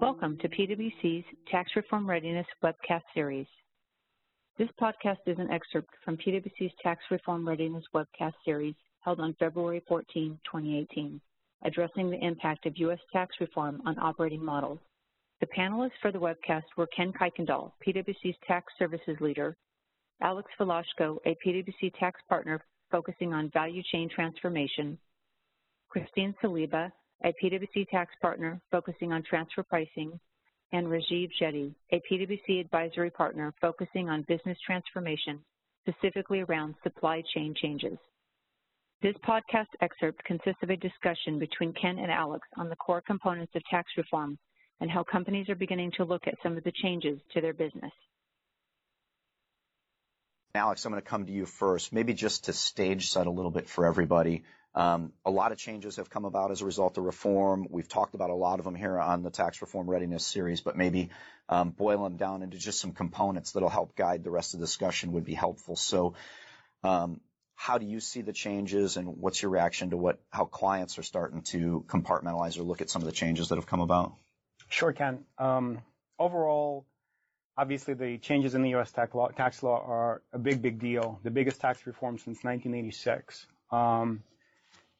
Welcome to PwC's Tax Reform Readiness webcast series. This podcast is an excerpt from PwC's Tax Reform Readiness webcast series held on February 14, 2018, addressing the impact of U.S. tax reform on operating models. The panelists for the webcast were Ken Kuykendall, PwC's Tax Services Leader, Alex Velashko, a PwC tax partner focusing on value chain transformation, Christine Saliba, a PwC tax partner focusing on transfer pricing, and Rajiv Jetty, a PwC advisory partner focusing on business transformation, specifically around supply chain changes. This podcast excerpt consists of a discussion between Ken and Alex on the core components of tax reform and how companies are beginning to look at some of the changes to their business. Alex, I'm going to come to you first, maybe just to stage set a little bit for everybody. Um, a lot of changes have come about as a result of reform. We've talked about a lot of them here on the Tax Reform Readiness series, but maybe um, boil them down into just some components that'll help guide the rest of the discussion would be helpful. So, um, how do you see the changes, and what's your reaction to what how clients are starting to compartmentalize or look at some of the changes that have come about? Sure, Ken. Um, overall, obviously the changes in the U.S. tax law, tax law are a big, big deal. The biggest tax reform since 1986.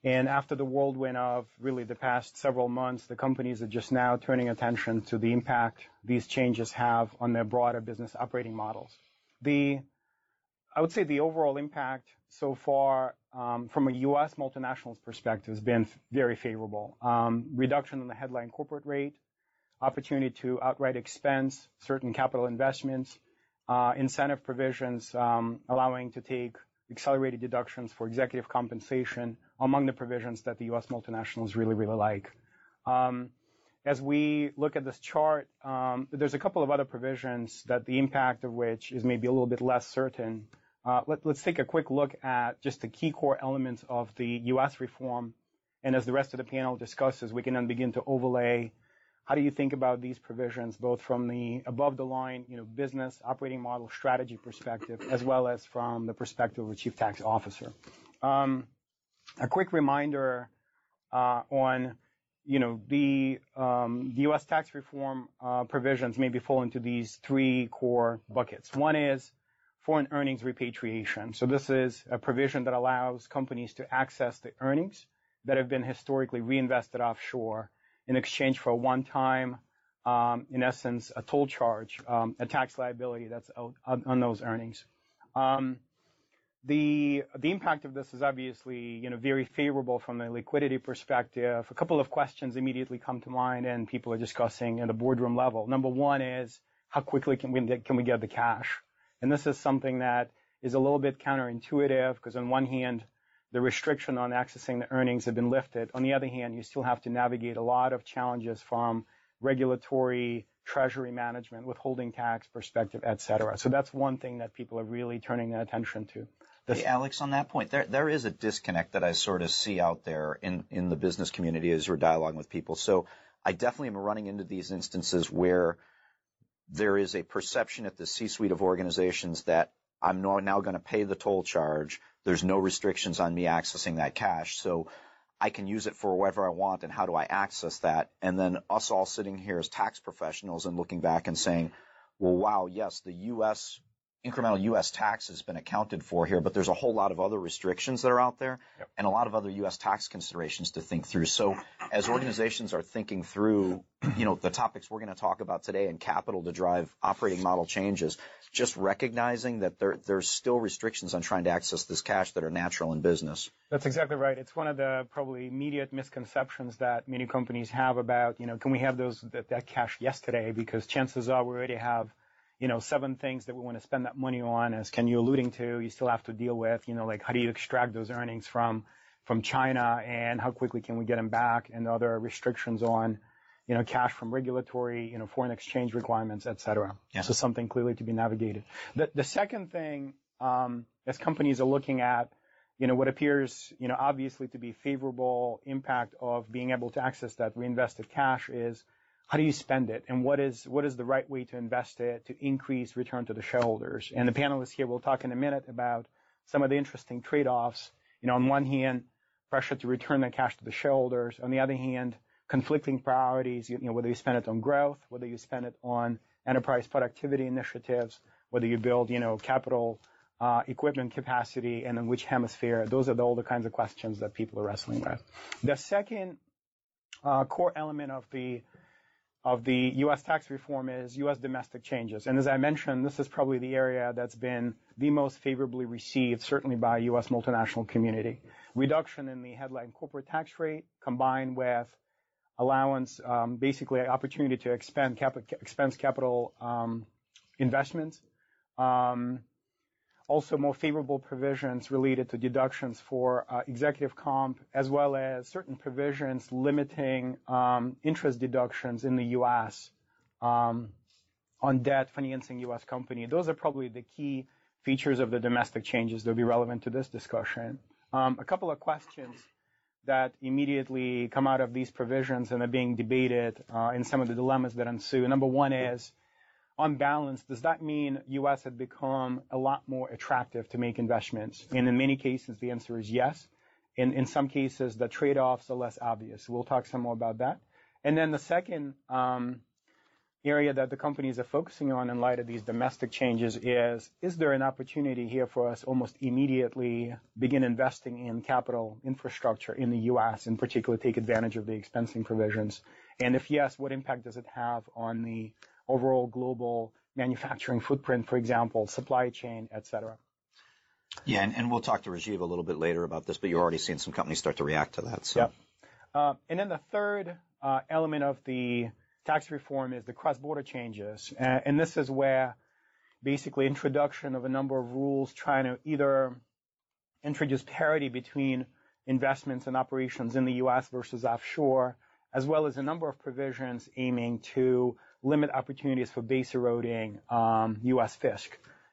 And after the whirlwind of really the past several months, the companies are just now turning attention to the impact these changes have on their broader business operating models. The, I would say the overall impact so far um, from a U.S. multinationals perspective has been very favorable. Um, reduction in the headline corporate rate, opportunity to outright expense certain capital investments, uh, incentive provisions um, allowing to take accelerated deductions for executive compensation among the provisions that the U.S. multinationals really, really like. Um, as we look at this chart, um, there's a couple of other provisions that the impact of which is maybe a little bit less certain. Uh, let, us take a quick look at just the key core elements of the U.S. reform. And as the rest of the panel discusses, we can then begin to overlay how do you think about these provisions, both from the above the line, you know, business operating model strategy perspective, as well as from the perspective of a chief tax officer? Um, a quick reminder uh, on, you know, the, um, the U.S. tax reform uh, provisions maybe fall into these three core buckets. One is foreign earnings repatriation. So this is a provision that allows companies to access the earnings that have been historically reinvested offshore in exchange for a one-time, um, in essence, a toll charge, um, a tax liability that's on those earnings. Um, the impact of this is obviously, you know, very favorable from a liquidity perspective. A couple of questions immediately come to mind, and people are discussing at a boardroom level. Number one is, how quickly can we get the cash? And this is something that is a little bit counterintuitive, because on one hand, the restriction on accessing the earnings have been lifted. On the other hand, you still have to navigate a lot of challenges from regulatory, treasury management, withholding tax perspective, et cetera. So that's one thing that people are really turning their attention to. Hey, Alex, on that point, there there is a disconnect that I sort of see out there in, in the business community as we're dialoguing with people. So I definitely am running into these instances where there is a perception at the C-suite of organizations that I'm now going to pay the toll charge. There's no restrictions on me accessing that cash. So I can use it for whatever I want and how do I access that? And then us all sitting here as tax professionals and looking back and saying, well, wow, yes, the U.S incremental U.S. tax has been accounted for here, but there's a whole lot of other restrictions that are out there yep. and a lot of other U.S. tax considerations to think through. So as organizations are thinking through, you know, the topics we're going to talk about today and capital to drive operating model changes, just recognizing that there, there's still restrictions on trying to access this cash that are natural in business. That's exactly right. It's one of the probably immediate misconceptions that many companies have about, you know, can we have those that, that cash yesterday? Because chances are we already have you know, seven things that we want to spend that money on, as Ken you alluding to, you still have to deal with, you know, like how do you extract those earnings from from China and how quickly can we get them back and other restrictions on, you know, cash from regulatory, you know, foreign exchange requirements, et cetera. Yeah. So something clearly to be navigated. The, the second thing, um, as companies are looking at, you know, what appears, you know, obviously to be favorable impact of being able to access that reinvested cash is how do you spend it and what is what is the right way to invest it to increase return to the shareholders and the panelists here will talk in a minute about some of the interesting trade-offs you know on one hand pressure to return that cash to the shareholders on the other hand conflicting priorities, you know, whether you spend it on growth, whether you spend it on enterprise productivity initiatives, whether you build, you know, capital uh, equipment capacity and in which hemisphere. Those are the, all the kinds of questions that people are wrestling with. The second uh, core element of the of the U.S. tax reform is U.S. domestic changes. And as I mentioned, this is probably the area that's been the most favorably received, certainly by U.S. multinational community. Reduction in the headline corporate tax rate combined with allowance, um, basically opportunity to expend cap- expense capital um, investments. Um, also more favorable provisions related to deductions for uh, executive comp, as well as certain provisions limiting um, interest deductions in the U.S. Um, on debt financing U.S. company. Those are probably the key features of the domestic changes that will be relevant to this discussion. Um, a couple of questions that immediately come out of these provisions and are being debated uh, in some of the dilemmas that ensue. Number one is on balance, does that mean U.S. had become a lot more attractive to make investments? And in many cases, the answer is yes. In, in some cases, the trade-offs are less obvious. We'll talk some more about that. And then the second um, area that the companies are focusing on in light of these domestic changes is, is there an opportunity here for us almost immediately begin investing in capital infrastructure in the U.S., in particular take advantage of the expensing provisions? And if yes, what impact does it have on the overall global manufacturing footprint, for example, supply chain, et cetera. Yeah, and, and we'll talk to Rajiv a little bit later about this, but you're already seeing some companies start to react to that. So. Yep. Uh, and then the third uh, element of the tax reform is the cross-border changes. Uh, and this is where basically introduction of a number of rules trying to either introduce parity between investments and operations in the U.S. versus offshore, as well as a number of provisions aiming to limit opportunities for base eroding um, U.S. fisc.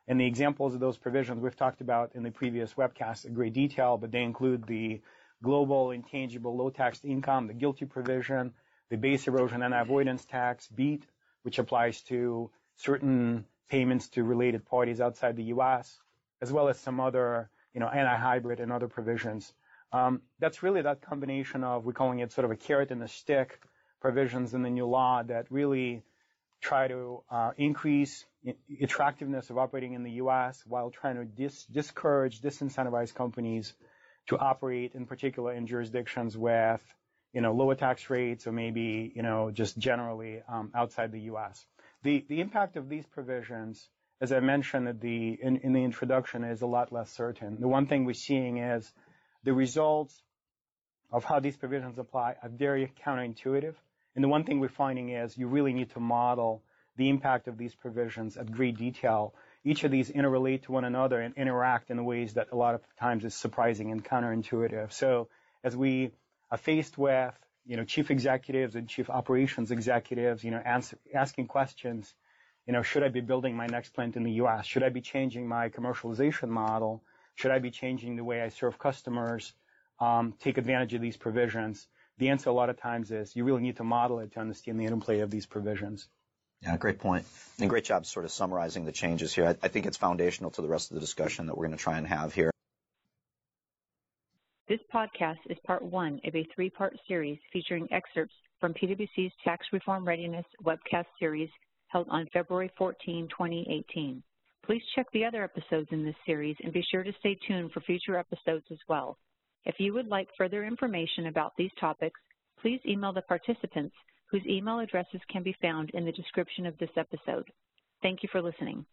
And the examples of those provisions we've talked about in the previous webcast in great detail, but they include the global intangible low taxed income, the GILTI provision, the base erosion and avoidance tax, BEAT, which applies to certain payments to related parties outside the U.S., as well as some other, you know, anti-hybrid and other provisions. Um, that's really that combination of, we're calling it sort of a carrot and a stick provisions in the new law that really try to uh, increase attractiveness of operating in the U.S. while trying to dis- discourage, disincentivize companies to operate, in particular in jurisdictions with, you know, lower tax rates or maybe, you know, just generally um, outside the U.S. The the impact of these provisions, as I mentioned the, in, in the introduction, is a lot less certain. The one thing we're seeing is the results of how these provisions apply are very counterintuitive. And the one thing we're finding is you really need to model the impact of these provisions at great detail. Each of these interrelate to one another and interact in ways that a lot of times is surprising and counterintuitive. So as we are faced with, you know, chief executives and chief operations executives, you know, answer, asking questions, you know, should I be building my next plant in the U.S.? Should I be changing my commercialization model? Should I be changing the way I serve customers? Um, take advantage of these provisions. The answer a lot of times is you really need to model it to understand the interplay of these provisions. Yeah, great point. And great job sort of summarizing the changes here. I, I think it's foundational to the rest of the discussion that we're going to try and have here. This podcast is part one of a three-part series featuring excerpts from PwC's Tax Reform Readiness webcast series held on February 14, 2018. Please check the other episodes in this series and be sure to stay tuned for future episodes as well. If you would like further information about these topics, please email the participants whose email addresses can be found in the description of this episode. Thank you for listening.